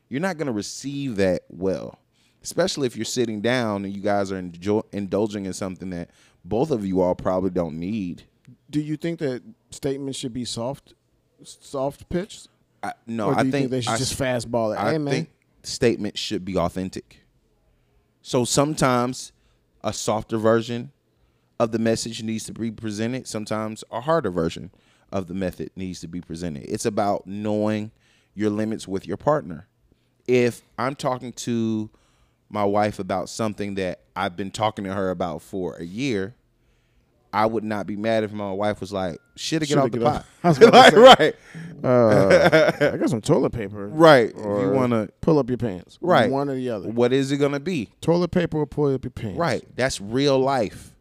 you're not going to receive that well. Especially if you're sitting down and you guys are enjoy- indulging in something that both of you all probably don't need. Do you think that statements should be soft, soft pitched? I, no, I you think, think, they should I, just fastball it? I hey think statements should be authentic. So sometimes a softer version of the message needs to be presented. Sometimes a harder version of the method needs to be presented. It's about knowing your limits with your partner. If I'm talking to my wife about something that I've been talking to her about for a year, I would not be mad if my wife was like, "Should have get off the off- pot." [laughs] I was [laughs] like, right, uh, [laughs] I got some toilet paper. right. If you want to, pull up your pants. right, One or the other. What is it gonna be? Toilet paper or pull up your pants. Right. That's real life.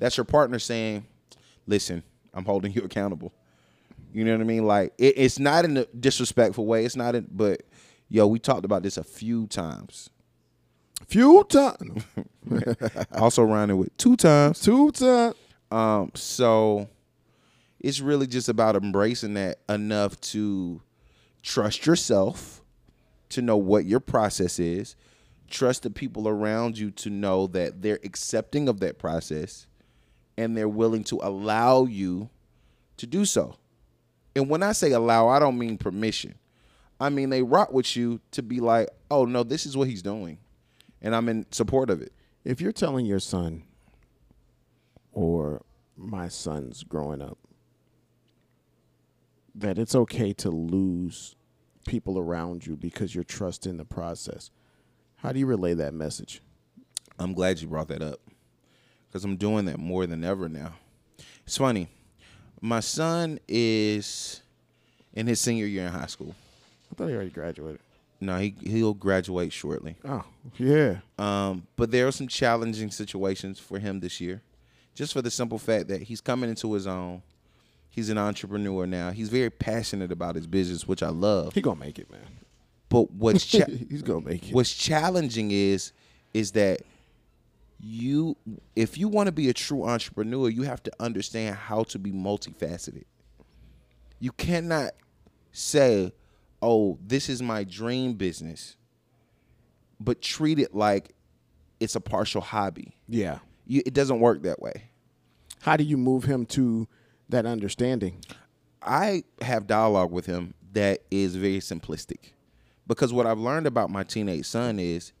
That's your partner saying, "Listen, I'm holding you accountable." You know what I mean? Like it, it's not in a disrespectful way. It's not in, but yo, we talked about this a few times. Few times. [laughs] also rhyming with two times. Two times. Um, so it's really just about embracing that enough to trust yourself, to know what your process is, trust the people around you to know that they're accepting of that process and they're willing to allow you to do so. And when I say allow, I don't mean permission. I mean they rock with you to be like, oh no, this is what he's doing. And I'm in support of it. If you're telling your son or my sons growing up that it's okay to lose people around you because you're trusting the process, how do you relay that message? I'm glad you brought that up because I'm doing that more than ever now. It's funny. My son is in his senior year in high school. I thought he already graduated. No, he he'll graduate shortly. Oh, yeah. Um, but there are some challenging situations for him this year, just for the simple fact that he's coming into his own. He's an entrepreneur now. He's very passionate about his business, which I love. He gonna make it, man. But what's cha- [laughs] He's gonna make it. what's challenging is is that you if you want to be a true entrepreneur you have to understand how to be multifaceted you cannot say oh this is my dream business but treat it like it's a partial hobby Yeah. you, it doesn't work that way How do you move him to that understanding? I have dialogue with him that is very simplistic. Because what I've learned about my teenage son is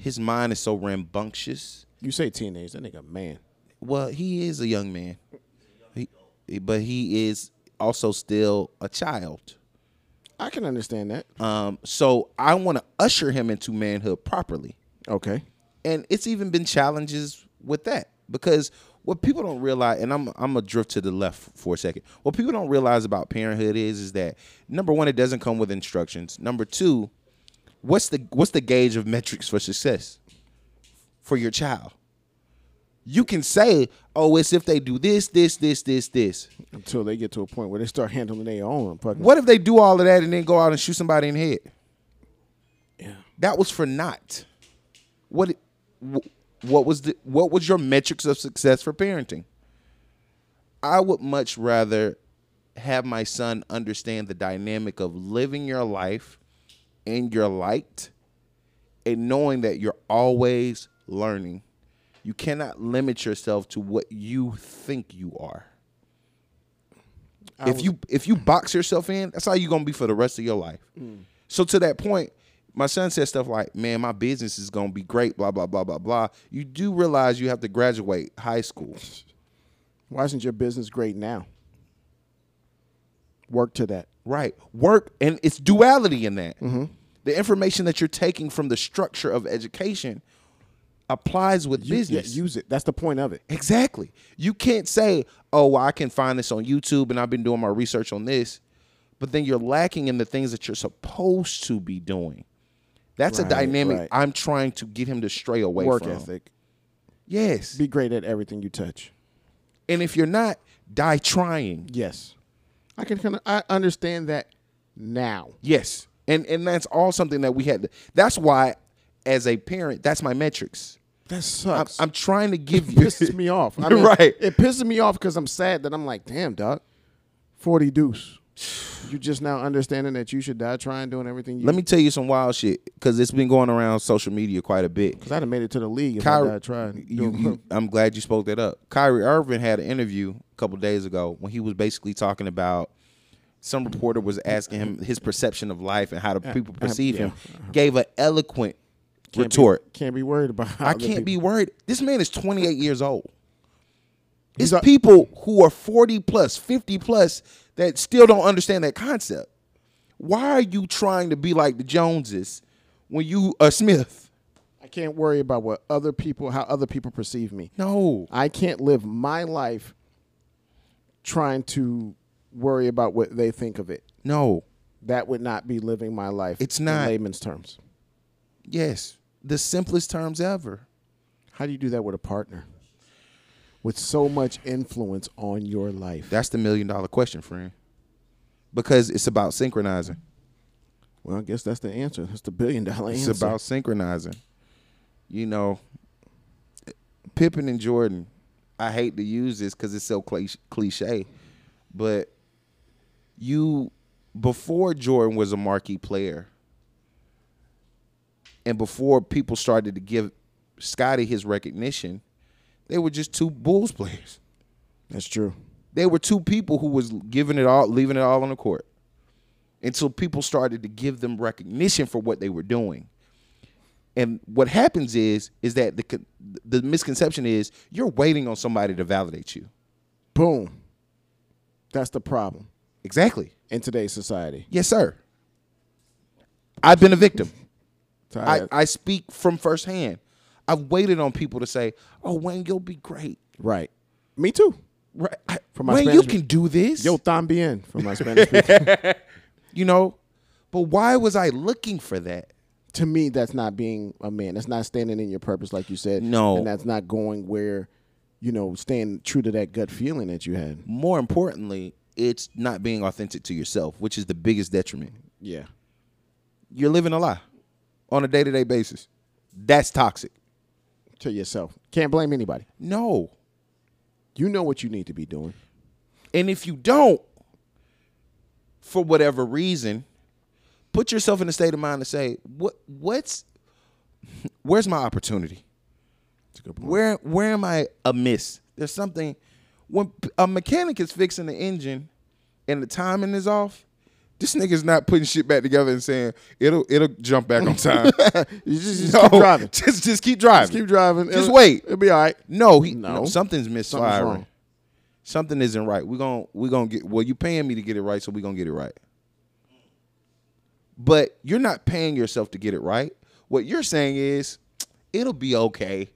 his mind is so rambunctious. You say teenage, that nigga man. Well, he is a young man. He, but he is also still a child. I can understand that. Um, so I want to usher him into manhood properly. Okay. And it's even been challenges with that because what people don't realize, and I'm I'm gonna drift to the left for a second. What people don't realize about parenthood is is that number one, it doesn't come with instructions. Number two, what's the what's the gauge of metrics for success for your child? You can say, oh, it's if they do this, this, this, this, this. Until they get to a point where they start handling their own. What if they do all of that and then go out and shoot somebody in the head? Yeah. That was for not. What wh- what was the what was your metrics of success for parenting? I would much rather have my son understand the dynamic of living your life in your light and knowing that you're always learning. You cannot limit yourself to what you think you are. if you if you box yourself in, that's how you're gonna be for the rest of your life. Mm. So to that point, my son said stuff like, "Man, my business is gonna be great." Blah blah blah blah blah. You do realize you have to graduate high school. Why isn't your business great now? Work to that. Right. Work, and it's duality in that. Mm-hmm. The information that you're taking from the structure of education applies with You- yeah, business. use it. That's the point of it. exactly. You can't say, "Oh, well, I can find this on YouTube," and I've been doing my research on this, but then you're lacking in the things that you're supposed to be doing. That's a dynamic right. I'm trying to get him to stray away Work from. ethic. Yes. Be great at everything you touch. and if you're not, die trying. Yes. I can kind of I understand that now. Yes. And and that's all something that we had. To, that's why, as a parent, that's my metrics. That I'm, sucks. I'm trying to give it you. pisses me off. [laughs] I mean, Right. It pisses me off because I'm sad that I'm like, damn, dog, forty deuce. You just now understanding that you should die trying doing everything you. Let me tell you some wild shit because it's been going around social media quite a bit. because I'd have made it to the league if Kyrie, I died trying. you, you, [laughs] I'm glad you spoke that up. Kyrie Irving had an interview a couple days ago when he was basically talking about some reporter was asking him his perception of life and how the people perceive him. Gave an eloquent Can't retort. Be, can't be worried about. How I can't people- be worried. This man is 28 years old. It's people who are 40 plus, 50 plus that still don't understand that concept. Why are you trying to be like the Joneses when you are Smith? I can't worry about what other people, how other people perceive me. No. I can't live my life trying to worry about what they think of it. No. That would not be living my life. It's in not. layman's terms. Yes. The simplest terms ever. How do you do that with a partner? With so much influence on your life. That's the million dollar question, friend. Because it's about synchronizing. well, I guess that's the answer. That's the billion dollar It's answer. It's about synchronizing. You know, Pippen and Jordan. I hate to use this because it's so cliche- cliche, but you before Jordan was a marquee player, and before people started to give Scottie his recognition, they were just two Bulls players. That's true. They were two people who was giving it all, leaving it all on the court, until people started to give them recognition for what they were doing. And what happens is, is that the the misconception is you're waiting on somebody to validate you. Boom. That's the problem Exactly. in today's society. Yes, sir. I've been a victim. I, I speak from firsthand. I've waited on people to say, "Oh, Wayne, you'll be great." right. Me too. Right? I, For my Wayne, you can do this. Yo también From my Spanish [laughs] people. you know, but why was I looking for that? to me, that's not being a man. That's not standing in your purpose, like you said. No. and that's not going where, you know, staying true to that gut feeling that you had. more importantly, it's not being authentic to yourself, which is the biggest detriment. Yeah, You're living a lie on a day to day basis. That's toxic. To yourself. Can't blame anybody. No. You know what you need to be doing. And if you don't, for whatever reason, put yourself in a state of mind to say, what what's where's my opportunity? That's a good point. Where where am I amiss? There's something when a mechanic is fixing the engine and the timing is off. This nigga's not putting shit back together and saying it'll it'll jump back on time. [laughs] You just, just No, keep driving. [laughs] Just just keep driving. Just keep driving. Just It'll- wait. It'll be all right. No, he No. no. something's misfiring. Something isn't right. We're gonna we're gonna get well, you paying me to get it right, so we're gonna get it right. But you're not paying yourself to get it right. What you're saying is it'll be okay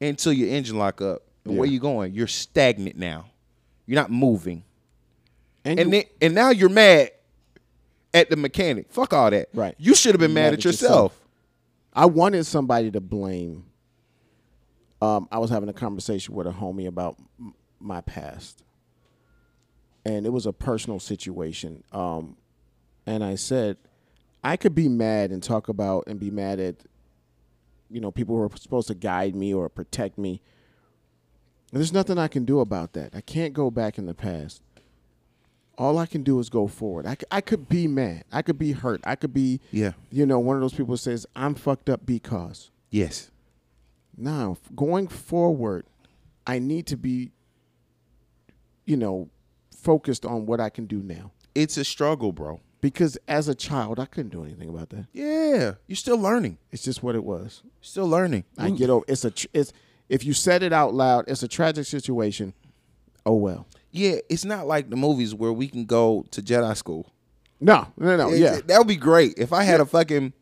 until your engine lock up And where Yeah. you going? You're stagnant now. You're not moving. And, And you- then, and now you're mad at the mechanic. Fuck all that. Right. You should have been mad, at yourself. I wanted somebody to blame. Um, I was having a conversation with a homie about m- my past, and it was a personal situation. Um, and I said, I could be mad and talk about and be mad at, you know, people who are supposed to guide me or protect me. There's nothing I can do about that. I can't go back in the past. All I can do is go forward. I could be mad. I could be hurt. I could be, Yeah. you know, one of those people says, I'm fucked up because. Yes. Now, going forward, I need to be, you know, focused on what I can do now. It's a struggle, bro. Because as a child, I couldn't do anything about that. Yeah. You're still learning. It's just what it was. Still learning. I get over. It's a. tr- It's if you said it out loud, it's a tragic situation. Oh well. Yeah, it's not like the movies where we can go to Jedi school. No, no, no. It- Yeah, that would be great if I had a fucking,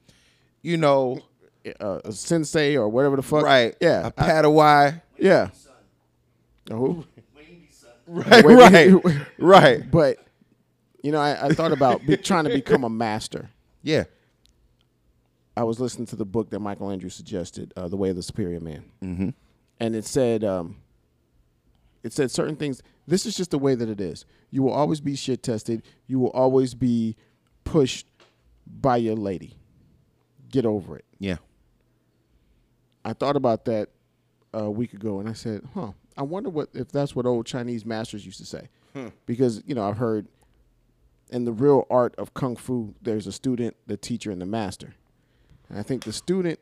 you know, uh, a sensei or whatever the fuck. right? Yeah. a Padawan. yeah. Oh. Right, right, right. But you know, I, I thought about be, trying to become a master. Yeah, I was listening to the book that Michael Andrews suggested, uh, "The Way of the Superior Man," mm-hmm. and it said, um, it said certain things. This is just the way that it is. You will always be shit tested. You will always be pushed by your lady. Get over it. yeah, I thought about that a week ago, and I said, "Huh? I wonder what if that's what old Chinese masters used to say." Hmm. Because you know, I've heard in the real art of kung fu, there's a student, the teacher, and the master. And I think the student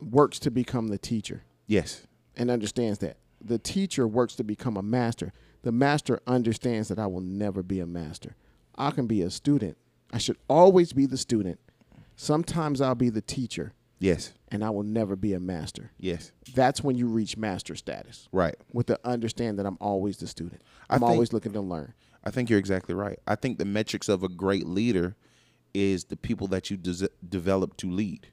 works to become the teacher yes, and understands that. The teacher works to become a master. The master understands that I will never be a master. I can be a student. I should always be the student. Sometimes I'll be the teacher, yes, and I will never be a master yes. that's when you reach master status Right. with the understand that I'm always the student. I'm think- always looking to learn. I think you're exactly right. I think the metrics of a great leader is the people that you des- develop to lead.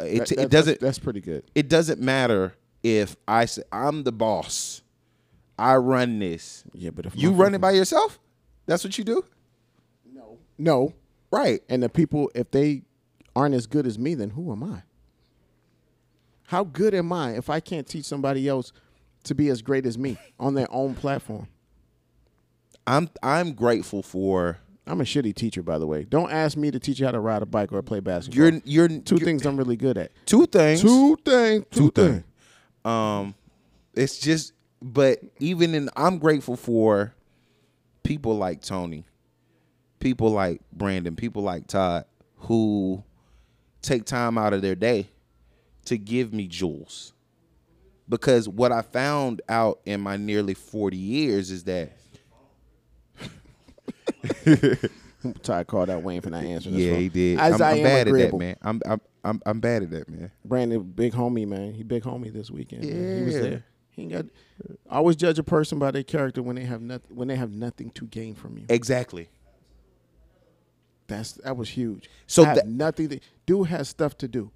Uh, It, That- that- it doesn't. That's, that's pretty good. it doesn't matter if I say I'm the boss. I run this. Yeah, but if You run it by yourself? That's what you do? No, no, Right. and the people if they aren't as good as me, then who am I? How good am I if I can't teach somebody else to be as great as me [laughs] on their own platform? I'm I'm grateful for I'm a shitty teacher, by the way. Don't ask me to teach you how to ride a bike or play basketball. you're you're 2 you're- things I'm really good at. two things. Two things. Two, Two things. things. Um, it's just, but even in, I'm grateful for people like Tony, people like Brandon, people like Todd, who take time out of their day to give me jewels. Because what I found out in my nearly 40 years is that, [laughs] Ty called out Wayne for not answering. yeah, he did. As I'm, I I'm am bad at that, man. I'm, I'm, I'm, I'm bad at that, man. Brandon, big homie, man. He big homie this weekend. man. He was Yeah. there. Ain't got. Always judge a person by their character when they have nothing. When they have nothing to gain from you. Exactly. That's that was huge. So that- nothing. To, dude has stuff to do.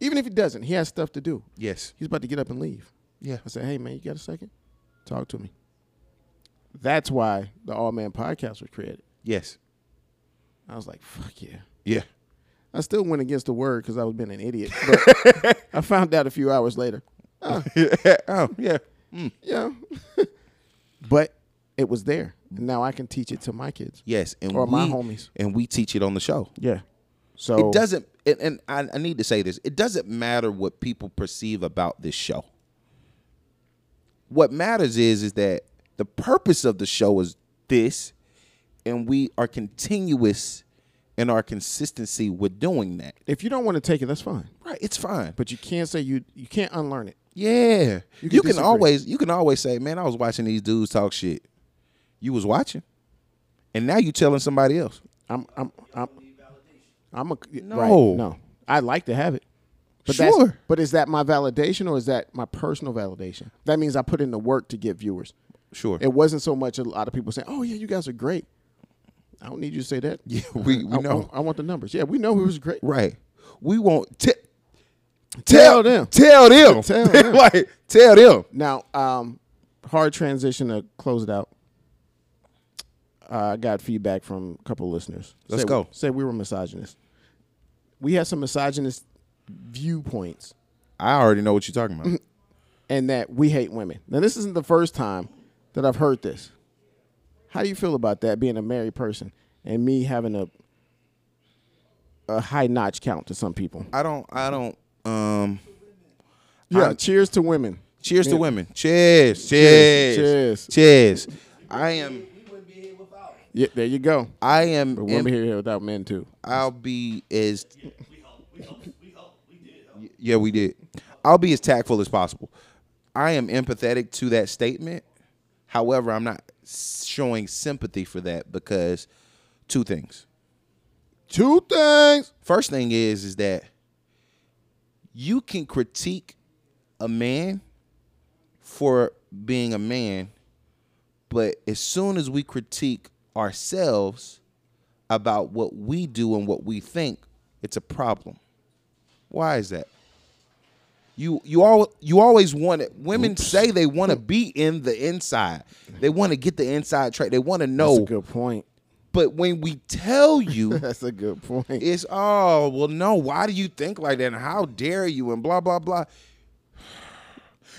Even if he doesn't, he has stuff to do. Yes. He's about to get up and leave. Yeah. I said, "Hey, man, you got a second? Talk to me." That's why the Awe Man Podcast was created. Yes. I was like, "Fuck yeah." Yeah. I still went against the word because I was being an idiot. But [laughs] I found out a few hours later. Oh. [laughs] oh, yeah. Hmm. Yeah. [laughs] but it was there. And now I can teach it to my kids. Yes, and Or we, my homies. and we teach it on the show. Yeah. So It doesn't, and, and I, I need to say this: it doesn't matter what people perceive about this show. What matters is, is that the purpose of the show is this, and we are continuous in our consistency with doing that. if you don't want to take it, that's fine. Right? It's fine. But you can't say you you can't unlearn it. Yeah, You you can can, always you can always say, "Man, I was watching these dudes talk shit." You was watching, and now you telling somebody else. I'm I'm I'm I'm a No. right, no. I'd like to have it. But Sure. that's but is that my validation or is that my personal validation? That means I put in the work to get viewers. Sure. It wasn't so much a lot of people saying, "Oh yeah, you guys are great." I don't need you to say that. Yeah, we- we I, I- know. I, want the numbers. Yeah, we know he was great. Right. We want t- Tell them. Tell them. Tell them. [laughs] like tell them. Now, um, hard transition to close it out. Uh, I got feedback from a couple of listeners. Let's Say- go. Say we were misogynist. We had some misogynist viewpoints, I already know what you're talking about. [clears throat] and that we hate women. Now, this isn't the first time that I've heard this. How do you feel about that, being a married person, and me having a a high notch count to some people? I don't. I don't. Um. Yeah. I'm- cheers to women. Cheers to women. Cheers. Cheers. Cheers. Cheers. I am. We wouldn't be here without. Yeah, there you go. I am. But women here without men too. I'll be as We hope. We hope. We hope. We. Yeah, we did. I'll be as tactful as possible. I am empathetic to that statement. However, I'm not showing sympathy for that because two things. Two things. First thing is is that you can critique a man for being a man, but as soon as we critique ourselves about what we do and what we think, it's a problem. Why is that? You you all you always want it. Women say they want to be in the inside. They want to get the inside track. They want to know. That's a good point. But when we tell you [laughs] That's a good point. it's oh well no why do you think like that and how dare you and blah blah blah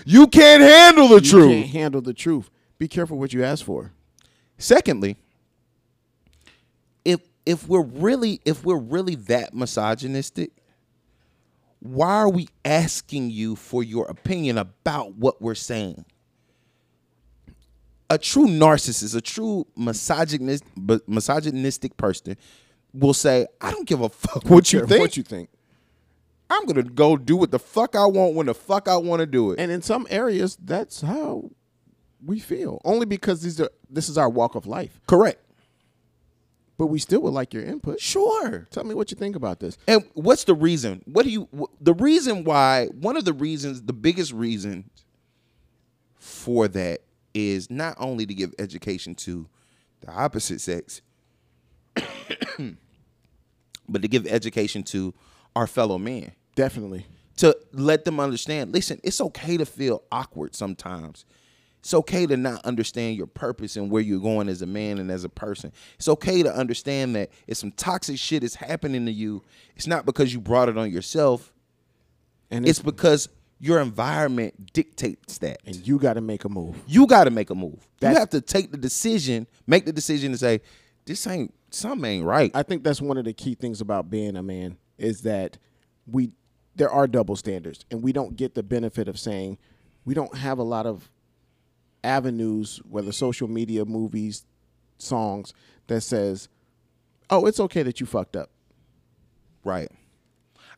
you can't handle the you truth can't handle the truth. Be careful what you ask for. secondly if if we're really if we're really that misogynistic why are we asking you for your opinion about what we're saying a true narcissist a true misogynist misogynistic person will say i don't give a fuck what you think What you think? I'm gonna go do what the fuck I want when the fuck I want to do it. And in some areas, that's how we feel. Only because these are this is our walk of life. Correct. But we still would like your input. Sure. Tell me what you think about this. And what's the reason? What do you? The reason why? One of the reasons, the biggest reason for that is not only to give education to the opposite sex, [coughs] but to give education to our fellow men. Definitely. to let them understand listen it's okay to feel awkward sometimes it's okay to not understand your purpose and where you're going as a man and as a person it's okay to understand that if some toxic shit is happening to you it's not because you brought it on yourself And it's it's, because your environment dictates that. And you got to make a move. you got to make a move. That's- you have to take the decision make the decision to say this ain't something ain't right. I think that's one of the key things about being a man is that we there are double standards and we don't get the benefit of saying we don't have a lot of avenues whether social media movies songs that says oh it's okay that you fucked up. Right.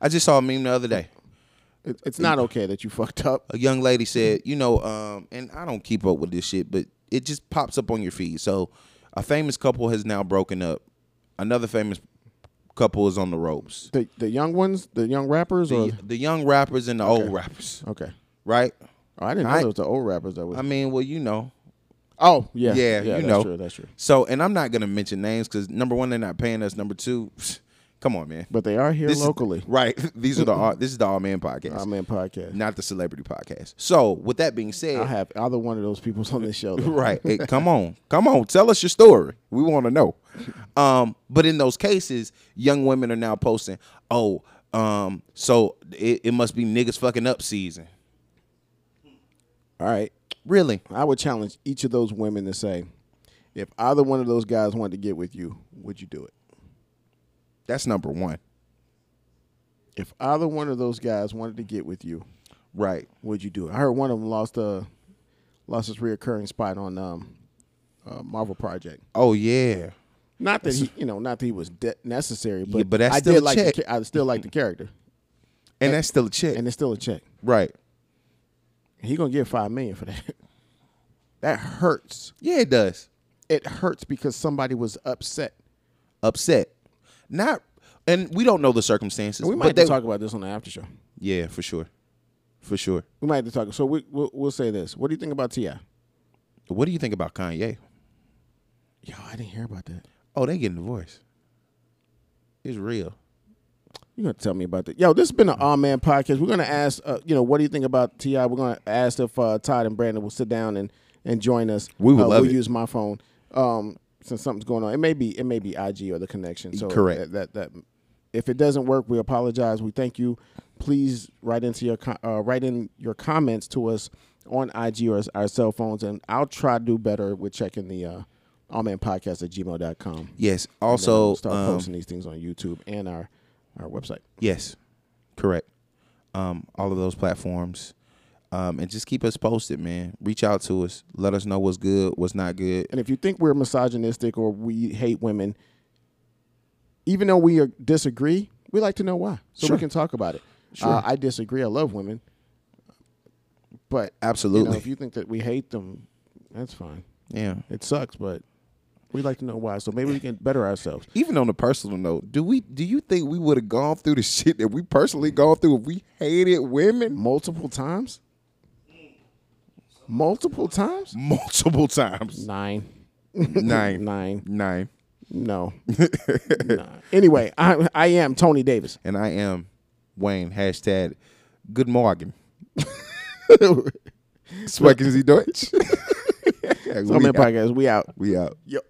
I just saw a meme the other day It- it's not okay that you fucked up a young lady said, you know, um, and I don't keep up with this shit, but it just pops up on your feed. So, a famous couple has now broken up. Another famous couple is on the ropes. the the young ones the young rappers or The, the young rappers and the old rappers, okay right? oh, I didn't know I- it was the old rappers that was I mean, well, you know. oh yeah Yeah, you that's know. true that's true So, and I'm not gonna mention names because number one, they're not paying us. Number two, [laughs] come on, man. but they are here This is- locally [laughs] right? These are the all, this is the Awe Man podcast, Awe Man podcast not the celebrity podcast. So, with that being said, I have either one of those people on this show though. [laughs] right. Hey, come on, come on, tell us your story. We want to know. [laughs] Um, but in those cases, young women are now posting, "Oh, um, so it, it must be niggas fucking up season." all right Really? I would challenge each of those women to say, if either one of those guys wanted to get with you, would you do it? That's number one. If either one of those guys wanted to get with you, Right. would you do it? I heard one of them lost a lost his reoccurring spot on um, uh, Marvel Project. Oh yeah. Not that he, you know, not that he was de- necessary, but, Yeah, but that's I still did like check. The, I still like the character, [laughs] And that's still a check, and it's still a check. right. He gonna get five million for that. [laughs] that hurts. Yeah, it does. It hurts because somebody was upset. Upset. Not and we don't know the circumstances. We might have to talk about this on the after show. Yeah, for sure. For sure. We might have to talk. So we, we'll, we'll say this. What do you think about T.I.? What do you think about Kanye? Yo, I didn't hear about that. Oh, they getting divorced. It's real. You're gonna tell me about that. Yo, this has been an Awe Man podcast. We're gonna ask, uh, you know, what do you think about T.I.? We're gonna ask if uh, Todd and Brandon will sit down and and join us. We would uh, love we'll it. use my phone. Um, since something's going on, it may be it may be IG or the connection. So Correct. That, that that if it doesn't work, we apologize. We thank you. Please write into your uh, write in your comments to us on IG or our cell phones, and I'll try to do better with checking the uh, Awe Man Podcast at gmail.com. Yes. Also, I'll start um, posting these things on YouTube and our our website. yes, correct. Um, all of those platforms, um, and just keep us posted, man. Reach out to us. Let us know what's good, what's not good. And if you think we're misogynistic or we hate women, even though we are, disagree, we like to know why, so Sure. we can talk about it. Sure. Uh, I disagree. I love women, but you Absolutely. know, if you think that we hate them, that's fine. yeah. It sucks, but we like to know why. So maybe we can better ourselves. Even on a personal note, do we? Do you think we would have gone through the [laughs] shit that we personally gone through if we hated women Multiple times. Multiple times. [laughs] multiple times? Nine. Nine, [laughs] Nine. nine. No. [laughs] Nah. Anyway, I I am Tony Davis. And I am Wayne. Hashtag Good morning. Sprechen Sie Deutsch? So, man, we, out. podcast. We out. we out. Yep.